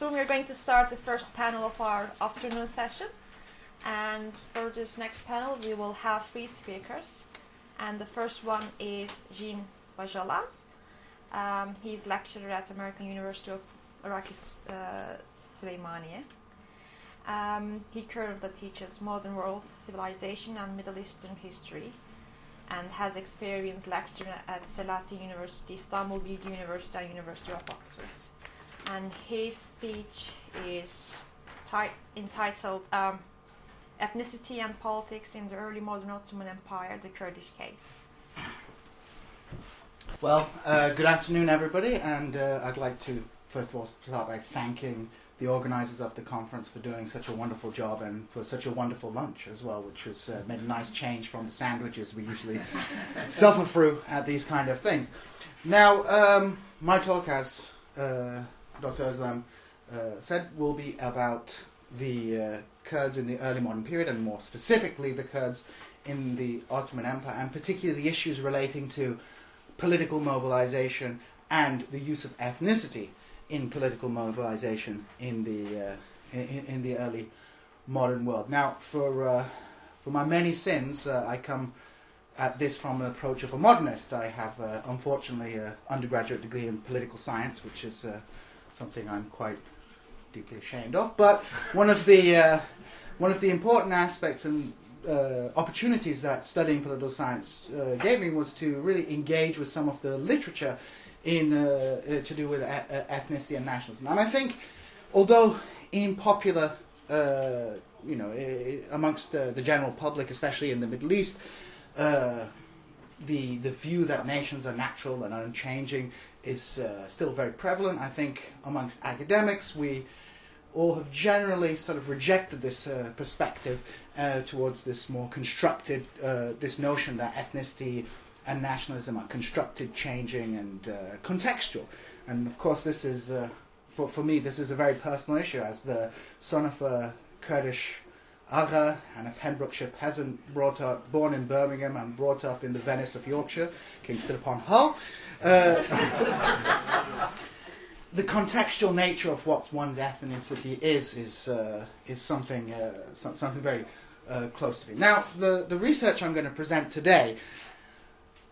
soon we're going to start the first panel of our afternoon session. And for this next panel, we will have three speakers. And the first one is Jean Bajala. Um, he's lecturer at American University of Iraqi uh, Süleymaniye. Um, he currently teaches modern world civilization and Middle Eastern history and has experience lecturing at Salahaddin University, Istanbul Bilgi University, and University of Oxford. And his speech is ti- entitled um, Ethnicity and Politics in the Early Modern Ottoman Empire, the Kurdish Case. Well, uh, good afternoon, everybody, and uh, I'd like to first of all start by thanking the organisers of the conference for doing such a wonderful job and for such a wonderful lunch as well, which has uh, made a nice change from the sandwiches we usually suffer through at these kind of things. Now, um, my talk, as uh, Dr. Özlem uh, said, will be about the uh, Kurds in the early modern period, and more specifically, the Kurds in the Ottoman Empire, and particularly the issues relating to political mobilization and the use of ethnicity in political mobilization in the uh, in, in, the early modern world. Now, for uh, for my many sins, uh, I come at this from an approach of a modernist. I have, uh, unfortunately, an undergraduate degree in political science, which is something I'm quite deeply ashamed of. But one of the uh, one of the important aspects and opportunities that studying political science gave me was to really engage with some of the literature in uh, uh, to do with ethnicity and nationalism. And I think, although in popular, uh, you know, amongst the general public, especially in the Middle East, the the view that nations are natural and unchanging is uh, still very prevalent. I think amongst academics, we all have generally sort of rejected this uh, perspective uh, towards this more constructed, this notion that ethnicity and nationalism are constructed, changing, and uh, contextual. And of course, this is, uh, for, for me, this is a very personal issue as the son of a Kurdish Agha and a Pembrokeshire peasant brought up, born in Birmingham and brought up in the Venice of Yorkshire, Kingston upon Hull. Uh, the contextual nature of what one's ethnicity is is uh, is something uh, so, something very uh, close to me. Now, the the research I'm going to present today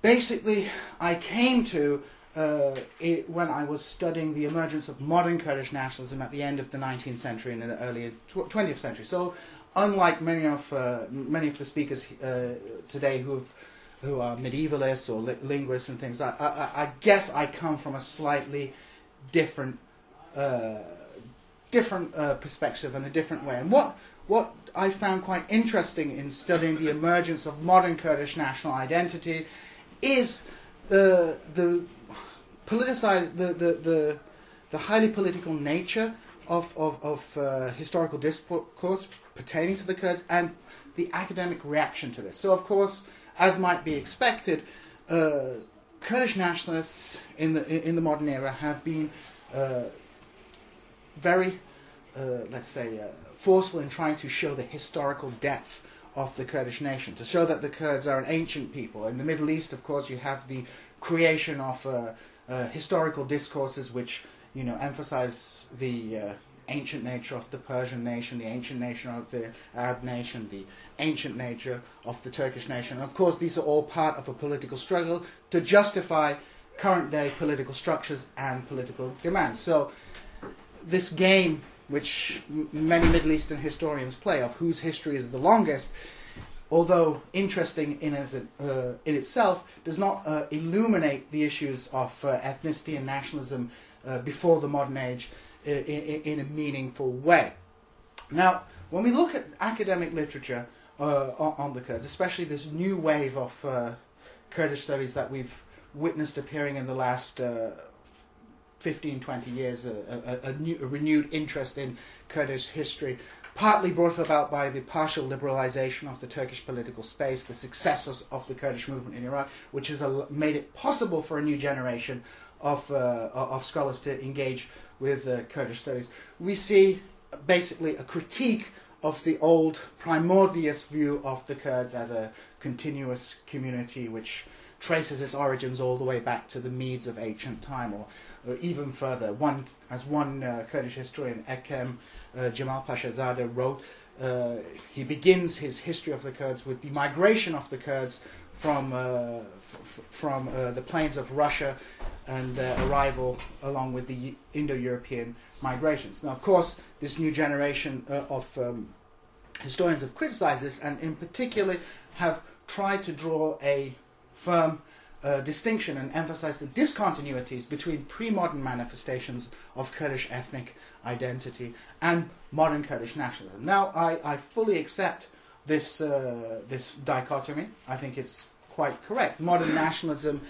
basically, I came to uh, it when I was studying the emergence of modern Kurdish nationalism at the end of the 19th century and in the early 20th century. So, unlike many of uh, many of the speakers uh, today who've who are medievalists or li- linguists and things, I, I, I, guess I come from a slightly different uh, different uh, perspective and a different way. And what what I found quite interesting in studying the emergence of modern Kurdish national identity is the the politicized the the the, the highly political nature of of, of uh, historical discourse pertaining to the Kurds and the academic reaction to this. So, of course, as might be expected, uh, Kurdish nationalists in the in the modern era have been uh, very, uh, let's say, uh, forceful in trying to show the historical depth of the Kurdish nation, to show that the Kurds are an ancient people. In the Middle East, of course, you have the creation of uh, historical discourses which, you know, emphasize the uh, ancient nature of the Persian nation, the ancient nature of the Arab nation, the ancient nature of the Turkish nation. And of course, these are all part of a political struggle to justify current day political structures and political demands. So, this game which m- many Middle Eastern historians play of whose history is the longest, although interesting in, as uh, in itself, does not uh, illuminate the issues of uh, ethnicity and nationalism uh, before the modern age uh, in, in, a meaningful way. Now, when we look at academic literature uh, on the Kurds, especially this new wave of Kurdish studies that we've witnessed appearing in the last 15, 20 years, a, a, a, new, a, renewed interest in Kurdish history, partly brought about by the partial liberalization of the Turkish political space, the success of, of the Kurdish movement in Iraq, which has made it possible for a new generation of, uh, of scholars to engage with uh, Kurdish studies. We see basically a critique of the old primordialist view of the Kurds as a continuous community which traces its origins all the way back to the Medes of ancient time, or, or even further. One, as one uh, Kurdish historian, Ekem uh, Jamal Pashazadeh, wrote, uh, he begins his history of the Kurds with the migration of the Kurds from uh, from uh, the plains of Russia and their arrival along with the Indo-European migrations. Now, of course, this new generation uh, of um, historians have criticized this, and in particular have tried to draw a firm uh, distinction and emphasize the discontinuities between pre-modern manifestations of Kurdish ethnic identity and modern Kurdish nationalism. Now, I, I fully accept this uh, this dichotomy. I think it's quite correct. Modern nationalism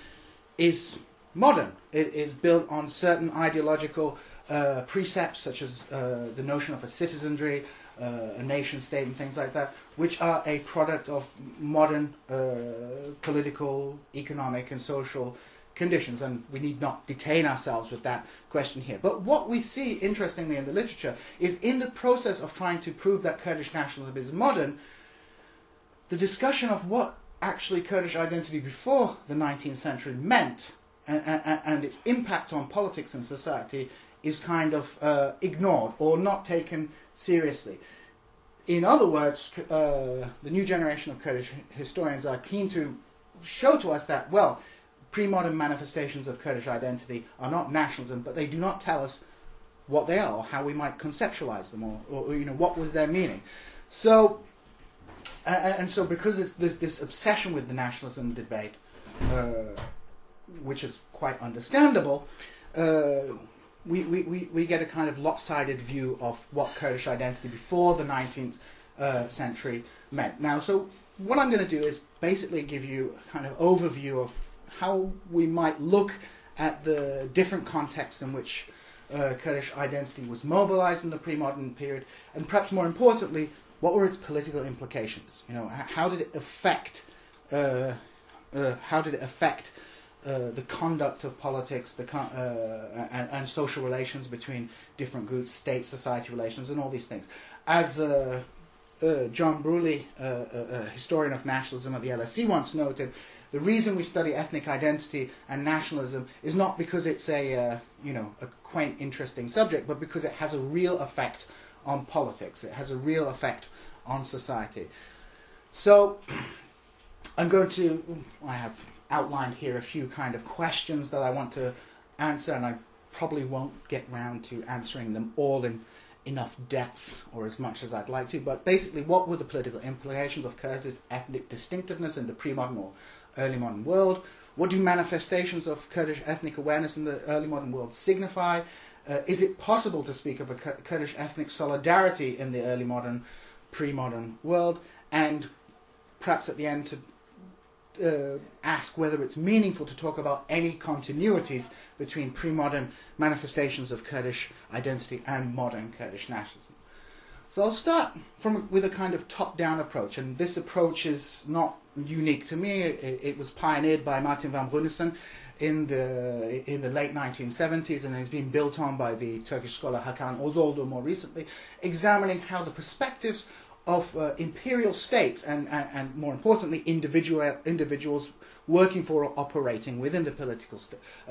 is modern. It is built on certain ideological uh, precepts, such as uh, the notion of a citizenry, uh, a nation state, and things like that, which are a product of modern uh, political, economic, and social conditions. And we need not detain ourselves with that question here. But what we see, interestingly, in the literature is in the process of trying to prove that Kurdish nationalism is modern, the discussion of what actually Kurdish identity before the 19th century meant and, and, and its impact on politics and society is kind of uh, ignored or not taken seriously. In other words, uh, the new generation of Kurdish historians are keen to show to us that, well, pre-modern manifestations of Kurdish identity are not nationalism, but they do not tell us what they are or how we might conceptualize them or, or you know what was their meaning. So, and so because it's this, this, obsession with the nationalism debate, uh, which is quite understandable, uh, we, we, we get a kind of lopsided view of what Kurdish identity before the 19th uh, century meant. Now, so what I'm going to do is basically give you a kind of overview of how we might look at the different contexts in which uh, Kurdish identity was mobilized in the pre-modern period, and perhaps more importantly, what were its political implications? You know, how did it affect? Uh, uh, how did it affect uh, the conduct of politics, the con- uh, and, and, social relations between different groups, state society relations, and all these things. As uh, uh John Breuilly, a historian of nationalism at the LSE, once noted, the reason we study ethnic identity and nationalism is not because it's a you know a quaint, interesting subject, but because it has a real effect on politics. It has a real effect on society. So. I'm going to. I have outlined here a few kind of questions that I want to answer, and I probably won't get round to answering them all in enough depth or as much as I'd like to. But basically, what were the political implications of Kurdish ethnic distinctiveness in the pre-modern or early modern world? What do manifestations of Kurdish ethnic awareness in the early modern world signify? Uh, is it possible to speak of a Kurdish ethnic solidarity in the early modern, pre-modern world? And perhaps at the end to uh, ask whether it's meaningful to talk about any continuities between pre-modern manifestations of Kurdish identity and modern Kurdish nationalism. So I'll start from with a kind of top-down approach, and this approach is not unique to me. It, it was pioneered by Martin van Bruinessen in the in the late 1970s, and has been built on by the Turkish scholar Hakan Özoğlu more recently, examining how the perspectives of uh, imperial states and, and, and, more importantly, individual, individuals working for or operating within the political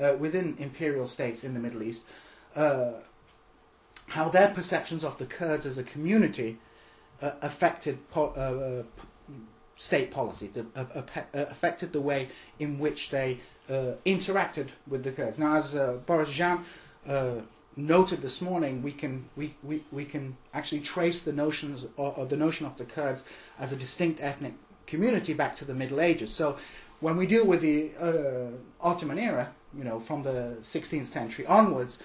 uh, within imperial states in the Middle East, uh, how their perceptions of the Kurds as a community uh, affected po- uh, uh, state policy, the, affected the way in which they interacted with the Kurds. Now, as Boris Djam noted this morning, we can we, we, we can actually trace the notions or, the notion of the Kurds as a distinct ethnic community back to the Middle Ages. So when we deal with the uh, Ottoman era, you know, from the 16th century onwards,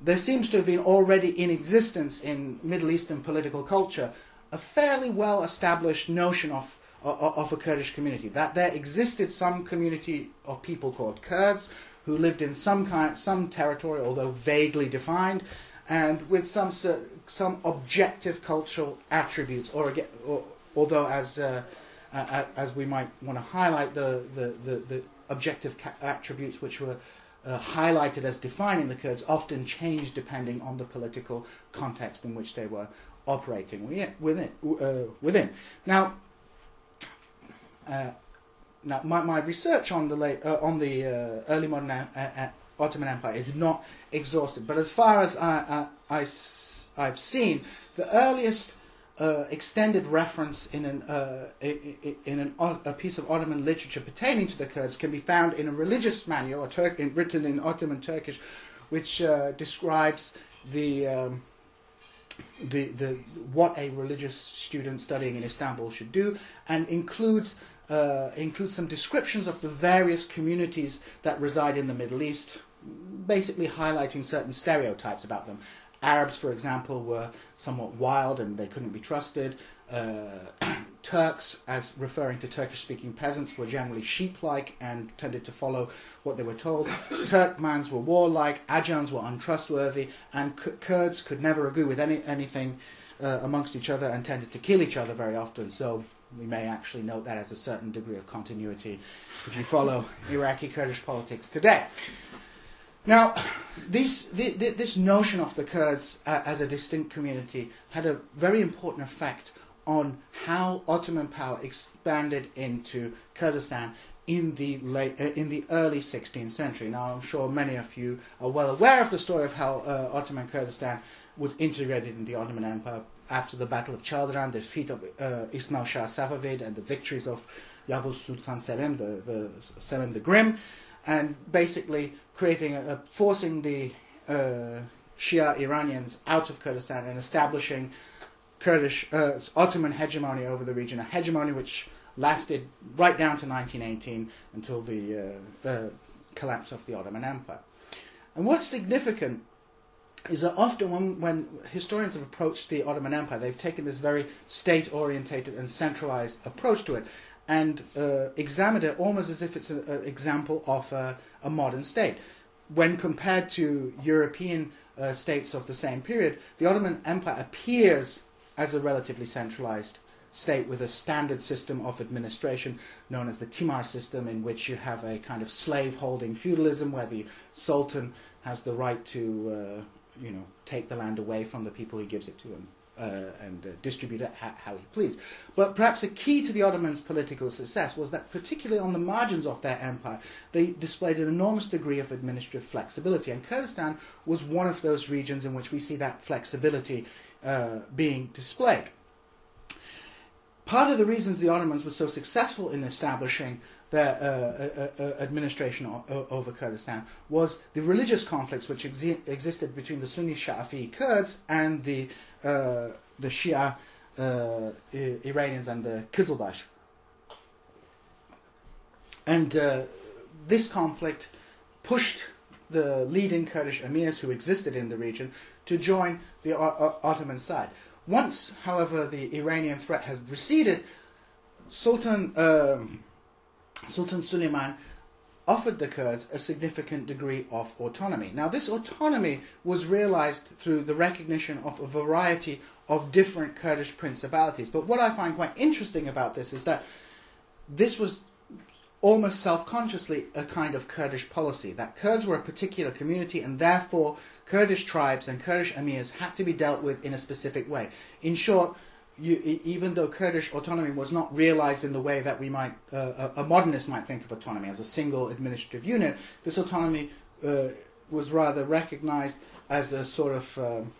there seems to have been already in existence in Middle Eastern political culture a fairly well established notion of of a Kurdish community that there existed some community of people called Kurds who lived in some kind, some territory, although vaguely defined, and with some some objective cultural attributes, or, or although as uh, uh, as we might want to highlight the the, the, the objective attributes which were uh, highlighted as defining the Kurds often changed depending on the political context in which they were operating within. Uh, within. Now, uh, now, my, my research on the late uh, on the uh, early modern Ottoman Empire is not exhaustive, but as far as I, I, I have seen, the earliest uh, extended reference in an uh, in an, a piece of Ottoman literature pertaining to the Kurds can be found in a religious manual, in, written in Ottoman Turkish, which uh, describes the um, the, the, what a religious student studying in Istanbul should do, and includes uh, includes some descriptions of the various communities that reside in the Middle East, basically highlighting certain stereotypes about them. Arabs, for example, were somewhat wild and they couldn't be trusted. Uh, Turks, as referring to Turkish speaking peasants, were generally sheep like and tended to follow what they were told. Turkmans were warlike, Ajams were untrustworthy, and Kurds could never agree with any, anything uh, amongst each other and tended to kill each other very often. So we may actually note that as a certain degree of continuity if you follow Iraqi Kurdish politics today. Now, this, this notion of the Kurds uh, as a distinct community had a very important effect on how Ottoman power expanded into Kurdistan in the late, uh, in the early 16th century. Now, I'm sure many of you are well aware of the story of how uh, Ottoman Kurdistan was integrated in the Ottoman Empire after the Battle of Chaldiran, the defeat of uh, Ismail Shah Safavid, and the victories of Yavuz Sultan Selim, the, the Selim the Grim, and basically creating, a, a forcing the uh, Shia Iranians out of Kurdistan and establishing Kurdish uh, Ottoman hegemony over the region, a hegemony which lasted right down to 1918 until the uh, collapse of the Ottoman Empire. And what's significant is that often when, when, historians have approached the Ottoman Empire, they've taken this very state orientated and centralized approach to it and uh, examined it almost as if it's an example of a, a, modern state. When compared to European uh, states of the same period, the Ottoman Empire appears as a relatively centralized state with a standard system of administration known as the Timar system, in which you have a kind of slave holding feudalism where the Sultan has the right to, uh, you know, take the land away from the people he gives it to and, uh, and uh, distribute it ha- how he please. But perhaps a key to the Ottomans' political success was that, particularly on the margins of their empire, they displayed an enormous degree of administrative flexibility. And Kurdistan was one of those regions in which we see that flexibility uh, being displayed. Part of the reasons the Ottomans were so successful in establishing their uh, uh, uh administration o- over Kurdistan was the religious conflicts which exi- existed between the Sunni Shafi Kurds and the uh, the Shia uh, Iranians and the Kizilbash. And this conflict pushed the leading Kurdish emirs who existed in the region to join the Ottoman side. Once, however, the Iranian threat has receded, Sultan um, Sultan Suleiman offered the Kurds a significant degree of autonomy. Now, this autonomy was realized through the recognition of a variety of different Kurdish principalities. But what I find quite interesting about this is that this was almost self consciously a kind of Kurdish policy, that Kurds were a particular community and therefore Kurdish tribes and Kurdish emirs had to be dealt with in a specific way. In short, you, even though Kurdish autonomy was not realized in the way that we might, uh, a, modernist might think of autonomy as a single administrative unit, this autonomy uh, was rather recognized as a sort of um,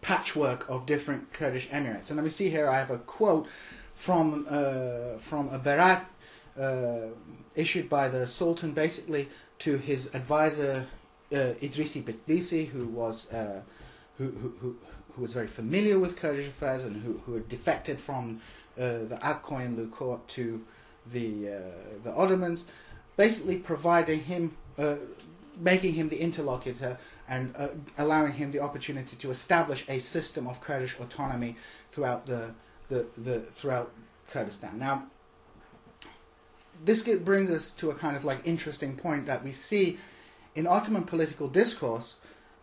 patchwork of different Kurdish emirates. And let me see here, I have a quote from, uh, from a berat uh, issued by the Sultan basically to his advisor uh, Idrisi Bitlisi, who was uh, who, who, who, who, was very familiar with Kurdish affairs and who, who had defected from uh, the Akkoyunlu court to the uh, the Ottomans, basically providing him, uh, making him the interlocutor and uh, allowing him the opportunity to establish a system of Kurdish autonomy throughout the, the, the throughout Kurdistan. Now, this brings us to a kind of like interesting point that we see in Ottoman political discourse,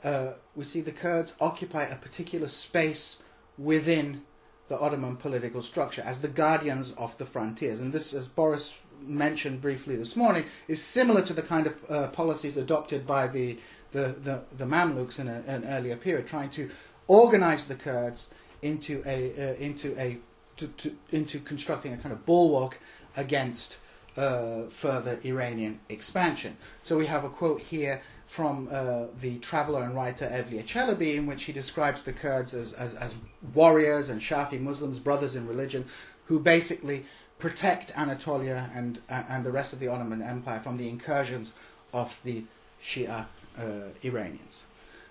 uh, we see the Kurds occupy a particular space within the Ottoman political structure as the guardians of the frontiers. And this, as Boris mentioned briefly this morning, is similar to the kind of uh, policies adopted by the, the, the, the Mamluks in a, an earlier period, trying to organize the Kurds into a, uh, into a to, to, into constructing a kind of bulwark against uh, further Iranian expansion. So we have a quote here from uh, the traveler and writer Evliya Chelebi, in which he describes the Kurds as, as, as warriors and Shafi Muslims, brothers in religion, who basically protect Anatolia and, uh, and the rest of the Ottoman Empire from the incursions of the Shia uh, Iranians.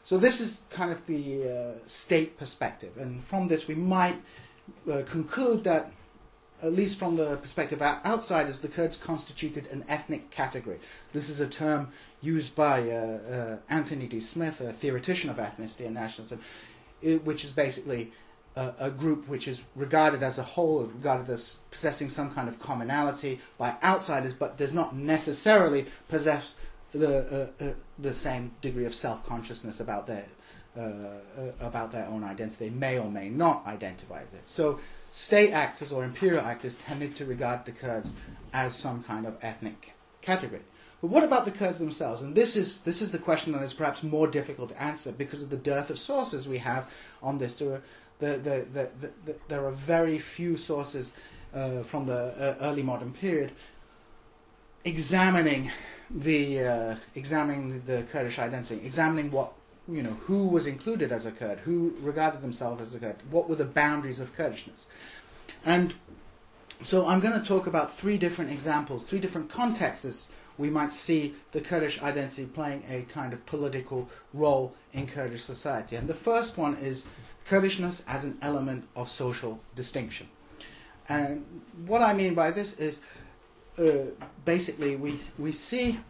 So this is kind of the uh, state perspective, and from this we might uh, conclude that at least from the perspective of outsiders, the Kurds constituted an ethnic category. This is a term used by uh, uh, Anthony D. Smith, a theoretician of ethnicity and nationalism, which is basically a, a, group which is regarded as a whole, regarded as possessing some kind of commonality by outsiders, but does not necessarily possess the uh, uh, the same degree of self consciousness about their uh, uh, about their own identity. They may or may not identify with it. So state actors or imperial actors tended to regard the Kurds as some kind of ethnic category. But what about the Kurds themselves? And this is this is the question that is perhaps more difficult to answer because of the dearth of sources we have on this. There are, the, the, the, there are very few sources uh, from the uh, early modern period examining the uh, examining the Kurdish identity, examining what you know who was included as a Kurd, who regarded themselves as a Kurd, what were the boundaries of Kurdishness, and so I'm going to talk about three different examples, three different contexts we might see the Kurdish identity playing a kind of political role in Kurdish society. And the first one is Kurdishness as an element of social distinction. And what I mean by this is uh, basically we, we see,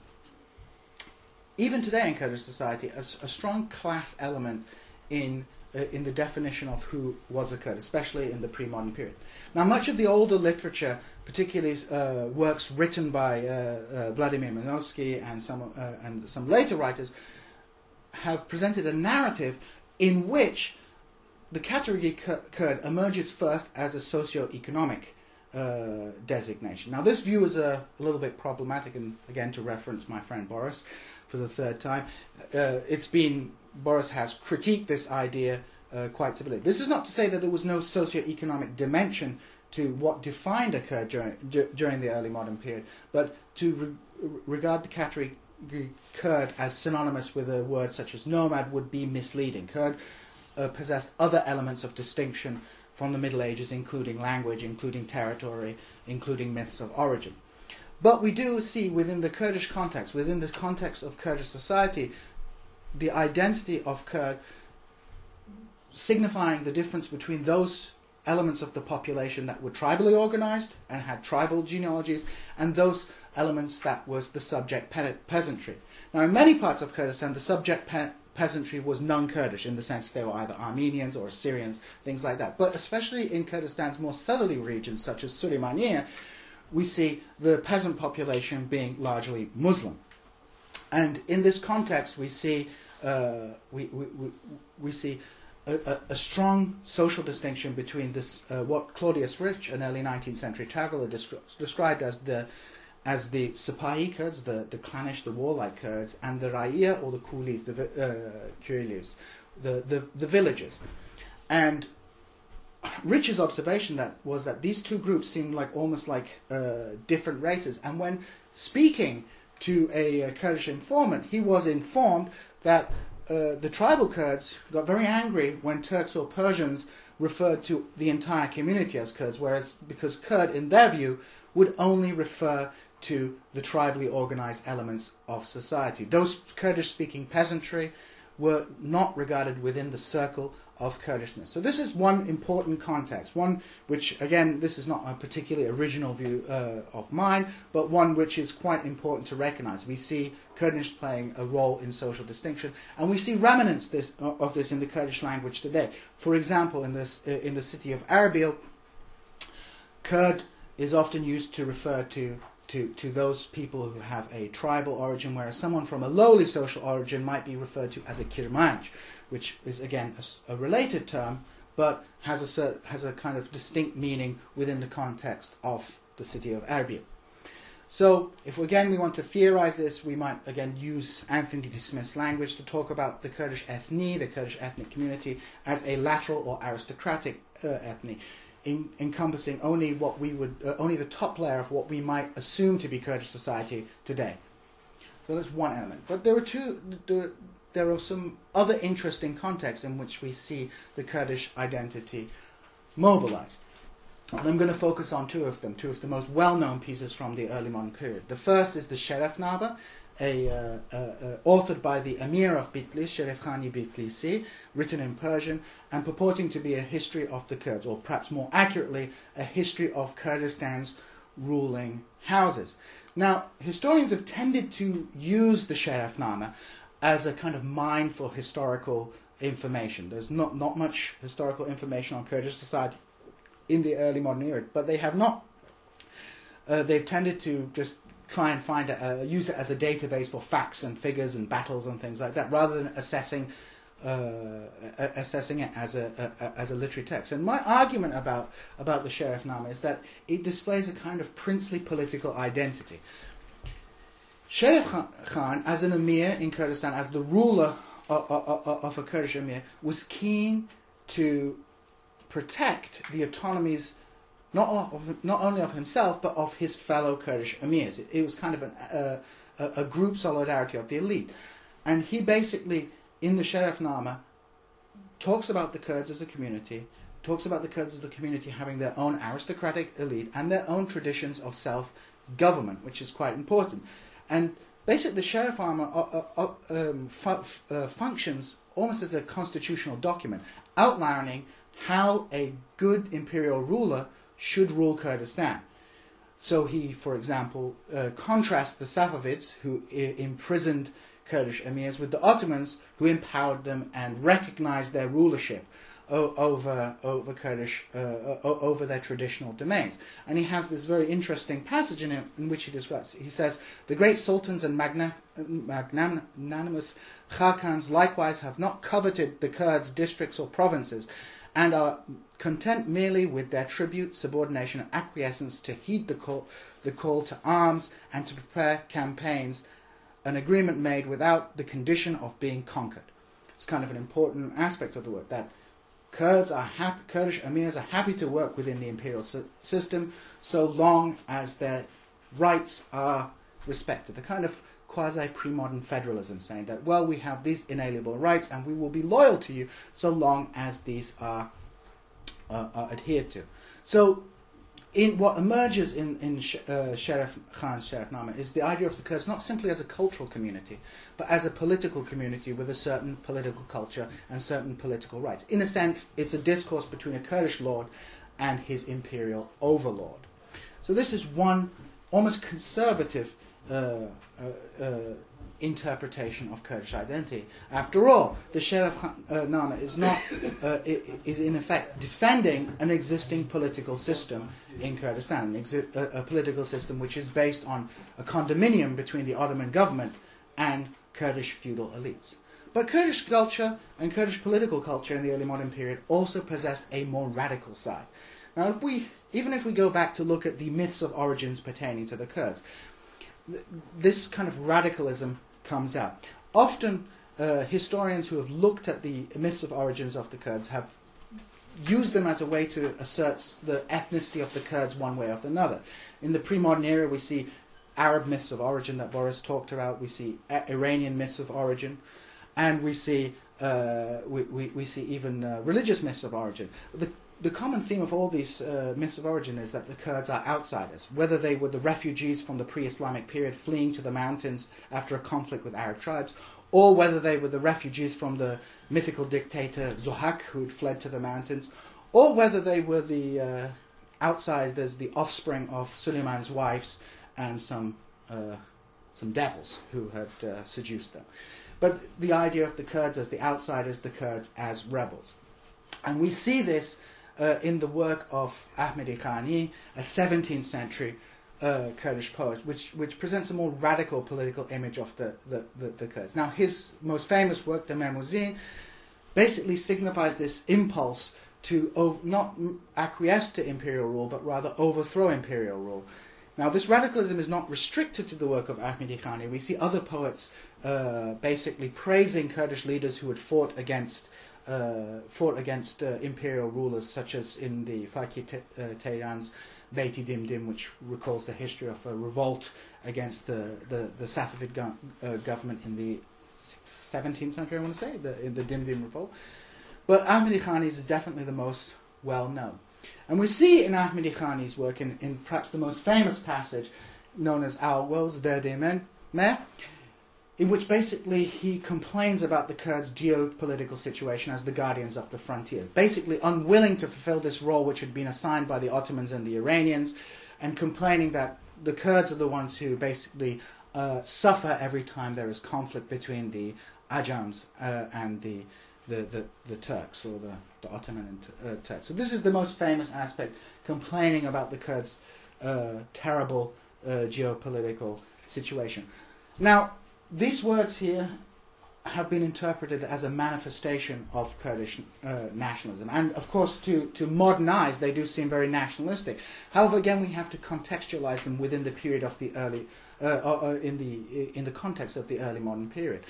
even today in Kurdish society, a, a strong class element in uh, in the definition of who was a Kurd, especially in the pre-modern period. Now, much of the older literature, particularly uh, works written by uh, uh Vladimir Minorsky and some uh, and some later writers, have presented a narrative in which the category Kurd emerges first as a socio-economic uh, designation. Now, this view is a, a, little bit problematic, and again, to reference my friend Boris for the third time, uh, it's been Boris has critiqued this idea uh, quite severely. This is not to say that there was no socio-economic dimension to what defined a Kurd during, during the early modern period, but to re- regard the category Kurd as synonymous with a word such as nomad would be misleading. Kurd uh, possessed other elements of distinction from the Middle Ages, including language, including territory, including myths of origin. But we do see within the Kurdish context, within the context of Kurdish society, the identity of Kurd signifying the difference between those elements of the population that were tribally organized and had tribal genealogies and those elements that was the subject peasantry. Now, in many parts of Kurdistan, the subject pe- peasantry was non-Kurdish in the sense they were either Armenians or Syrians, things like that. But especially in Kurdistan's more southerly regions, such as Suleymaniye, we see the peasant population being largely Muslim. And in this context, we see uh, we, we, we, see a, a, a, strong social distinction between this uh, what Claudius Rich, an early 19th century traveller, descri- described as the as the Sipahi Kurds, the, the clannish, the warlike Kurds, and the Raiya or the Kulis, the uh, the, the, the villagers. And Rich's observation that was that these two groups seemed like almost like uh, different races. And when speaking to a, a, Kurdish informant, he was informed that uh, the tribal Kurds got very angry when Turks or Persians referred to the entire community as Kurds, whereas because Kurd, in their view, would only refer to the tribally organized elements of society. Those Kurdish speaking peasantry were not regarded within the circle of Kurdishness. So this is one important context, one which, again, this is not a particularly original view uh, of mine, but one which is quite important to recognize. We see Kurdish playing a role in social distinction, and we see remnants this, of this in the Kurdish language today. For example, in, this, uh, in the city of Erbil, Kurd is often used to refer to to, to those people who have a tribal origin, whereas someone from a lowly social origin might be referred to as a kirmanj, which is again a, a related term, but has a, has a kind of distinct meaning within the context of the city of Erbil. So, if again we want to theorize this, we might again use Anthony. Smith's language to talk about the Kurdish ethnie, the Kurdish ethnic community, as a lateral or aristocratic uh, ethnie in, encompassing only what we would, uh, only the top layer of what we might assume to be Kurdish society today. So that's one element. But there are two. There, are some other interesting contexts in which we see the Kurdish identity mobilized. And I'm going to focus on two of them, two of the most well-known pieces from the early modern period. The first is the Sherefname, a, uh, uh, uh, authored by the Emir of Bitlis, Sheref Khani Bitlisi, written in Persian, and purporting to be a history of the Kurds, or perhaps more accurately, a history of Kurdistan's ruling houses. Now, historians have tended to use the Sherefname as a kind of mine for historical information. There's not, not much historical information on Kurdish society in the early modern era, but they have not. Uh, they've tended to just try and find a, use it as a database for facts and figures and battles and things like that, rather than assessing uh, assessing it as a, a, as a literary text. And my argument about about the Sherefname is that it displays a kind of princely political identity. Sherif Khan, as an emir in Kurdistan, as the ruler of, of, of a Kurdish emir, was keen to protect the autonomies not of, not only of himself but of his fellow Kurdish emirs. It, it was kind of an, uh, a, group solidarity of the elite, and he basically in the Sherefname talks about the Kurds as a community, talks about the Kurds as a community having their own aristocratic elite and their own traditions of self government, which is quite important. And basically, the Sherefname uh, uh, uh, um, uh, functions almost as a constitutional document outlining how a good imperial ruler should rule Kurdistan. So he, for example, uh, contrasts the Safavids, who I- imprisoned Kurdish emirs, with the Ottomans, who empowered them and recognized their rulership o- over over Kurdish uh, o- over their traditional domains. And he has this very interesting passage in it in which he describes. He says, "The great sultans and magna- magnanimous Khakans likewise have not coveted the Kurds' districts or provinces." And are content merely with their tribute, subordination, and acquiescence to heed the call, the call to arms and to prepare campaigns, an agreement made without the condition of being conquered. It's kind of an important aspect of the work that Kurds are happy, Kurdish emirs are happy to work within the imperial system so long as their rights are respected. The kind of quasi pre modern federalism, saying that, well, we have these inalienable rights and we will be loyal to you so long as these are, uh, are adhered to. So, in what emerges in, in uh, Sherif Khan's Sherefname is the idea of the Kurds not simply as a cultural community, but as a political community with a certain political culture and certain political rights. In a sense, it's a discourse between a Kurdish lord and his imperial overlord. So this is one almost conservative uh, uh, uh, interpretation of Kurdish identity. After all, the Sherif Nama is not is in effect defending an existing political system in Kurdistan, exi- a, a political system which is based on a condominium between the Ottoman government and Kurdish feudal elites. But Kurdish culture and Kurdish political culture in the early modern period also possessed a more radical side. Now, if we, even if we go back to look at the myths of origins pertaining to the Kurds, this kind of radicalism comes out. Often, uh, historians who have looked at the myths of origins of the Kurds have used them as a way to assert the ethnicity of the Kurds one way or another. In the pre-modern era, we see Arab myths of origin that Boris talked about. We see Iranian myths of origin, and we see uh, we, we, we, see even uh, religious myths of origin. The the common theme of all these uh, myths of origin is that the Kurds are outsiders, whether they were the refugees from the pre Islamic period fleeing to the mountains after a conflict with Arab tribes, or whether they were the refugees from the mythical dictator Zuhak who had fled to the mountains, or whether they were the uh, outsiders, the offspring of Suleiman's wives and some, uh, some devils who had uh, seduced them. But the idea of the Kurds as the outsiders, the Kurds as rebels. And we see this uh, in the work of Ahmedi Khani, a 17th century uh, Kurdish poet, which, which presents a more radical political image of the, the, the, the Kurds. Now, his most famous work, the Mem û Zîn, basically signifies this impulse to ov- not acquiesce to imperial rule, but rather overthrow imperial rule. Now, this radicalism is not restricted to the work of Ahmedi Khani. We see other poets uh, basically praising Kurdish leaders who had fought against fought against uh, imperial rulers, such as in the Fakir uh, Tehran's Beiti Dimdim, which recalls the history of a revolt against the, the, the Safavid go- uh, government in the 17th century, I want to say, the, in the Dimdim revolt. But Ahmadi Khani's is definitely the most well known. And we see in Ahmadi Khani's work, in, in perhaps the most famous passage known as Our Wills Der Meh, in which basically he complains about the Kurds' geopolitical situation as the guardians of the frontier, basically unwilling to fulfill this role which had been assigned by the Ottomans and the Iranians, and complaining that the Kurds are the ones who basically uh, suffer every time there is conflict between the Ajams uh, and the, the, the, the, Turks or the, the Ottoman and, uh, Turks. So this is the most famous aspect, complaining about the Kurds' uh, terrible uh, geopolitical situation. Now, these words here have been interpreted as a manifestation of Kurdish uh, nationalism. And of course, to, to modern eyes, they do seem very nationalistic. However, again, we have to contextualize them within the period of the early, uh, uh, uh in, the, in the context of the early modern period.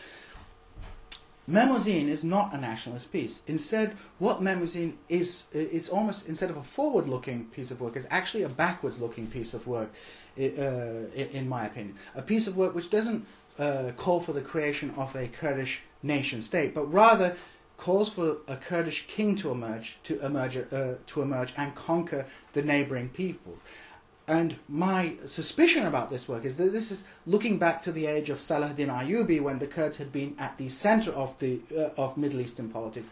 Mem û Zîn is not a nationalist piece. Instead, what Mem û Zîn is, it's almost, instead of a forward looking piece of work, is actually a backwards looking piece of work, uh, in my opinion. A piece of work which doesn't uh, call for the creation of a Kurdish nation state, but rather calls for a Kurdish king to emerge, to emerge, uh, to emerge and conquer the neighboring people. And my suspicion about this work is that this is looking back to the age of Salahuddin Ayyubi when the Kurds had been at the center of, the, uh, of Middle Eastern politics,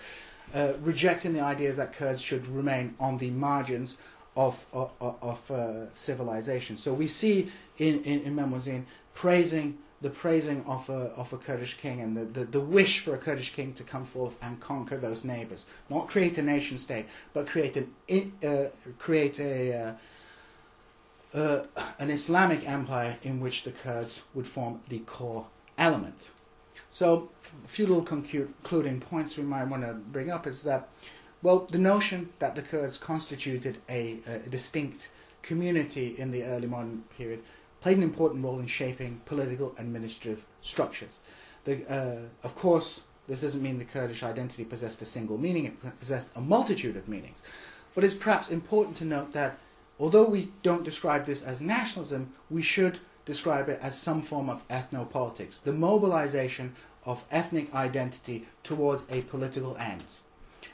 uh, rejecting the idea that Kurds should remain on the margins of, of, of uh, civilization. So we see in, in, in praising the praising of a, of a Kurdish king and the, the, the, wish for a Kurdish king to come forth and conquer those neighbors. Not create a nation state, but create, an, uh, create a, uh, uh, an Islamic empire in which the Kurds would form the core element. So, a few little concluding points we might want to bring up is that, well, the notion that the Kurds constituted a, a distinct community in the early modern period played an important role in shaping political and administrative structures. The, uh, of course, this doesn't mean the Kurdish identity possessed a single meaning, it possessed a multitude of meanings. But it's perhaps important to note that although we don't describe this as nationalism, we should describe it as some form of ethnopolitics, the mobilization of ethnic identity towards a political end.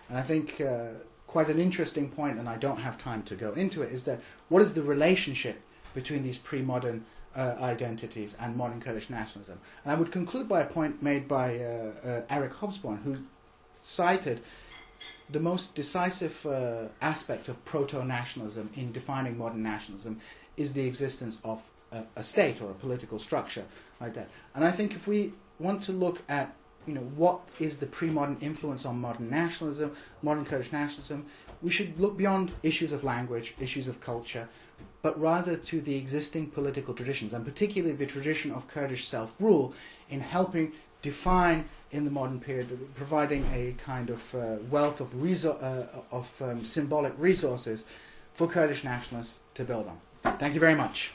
And I think uh, quite an interesting point, and I don't have time to go into it, is that what is the relationship between these pre-modern uh, identities and modern Kurdish nationalism. And I would conclude by a point made by uh, uh, Eric Hobsbawm, who cited the most decisive uh, aspect of proto-nationalism in defining modern nationalism is the existence of a, a, state or a political structure like that. And I think if we want to look at you know what is the pre-modern influence on modern nationalism, modern Kurdish nationalism, we should look beyond issues of language, issues of culture, but rather to the existing political traditions, and particularly the tradition of Kurdish self rule, in helping define in the modern period, providing a kind of uh, wealth of, uh, of um, symbolic resources for Kurdish nationalists to build on. Thank you very much.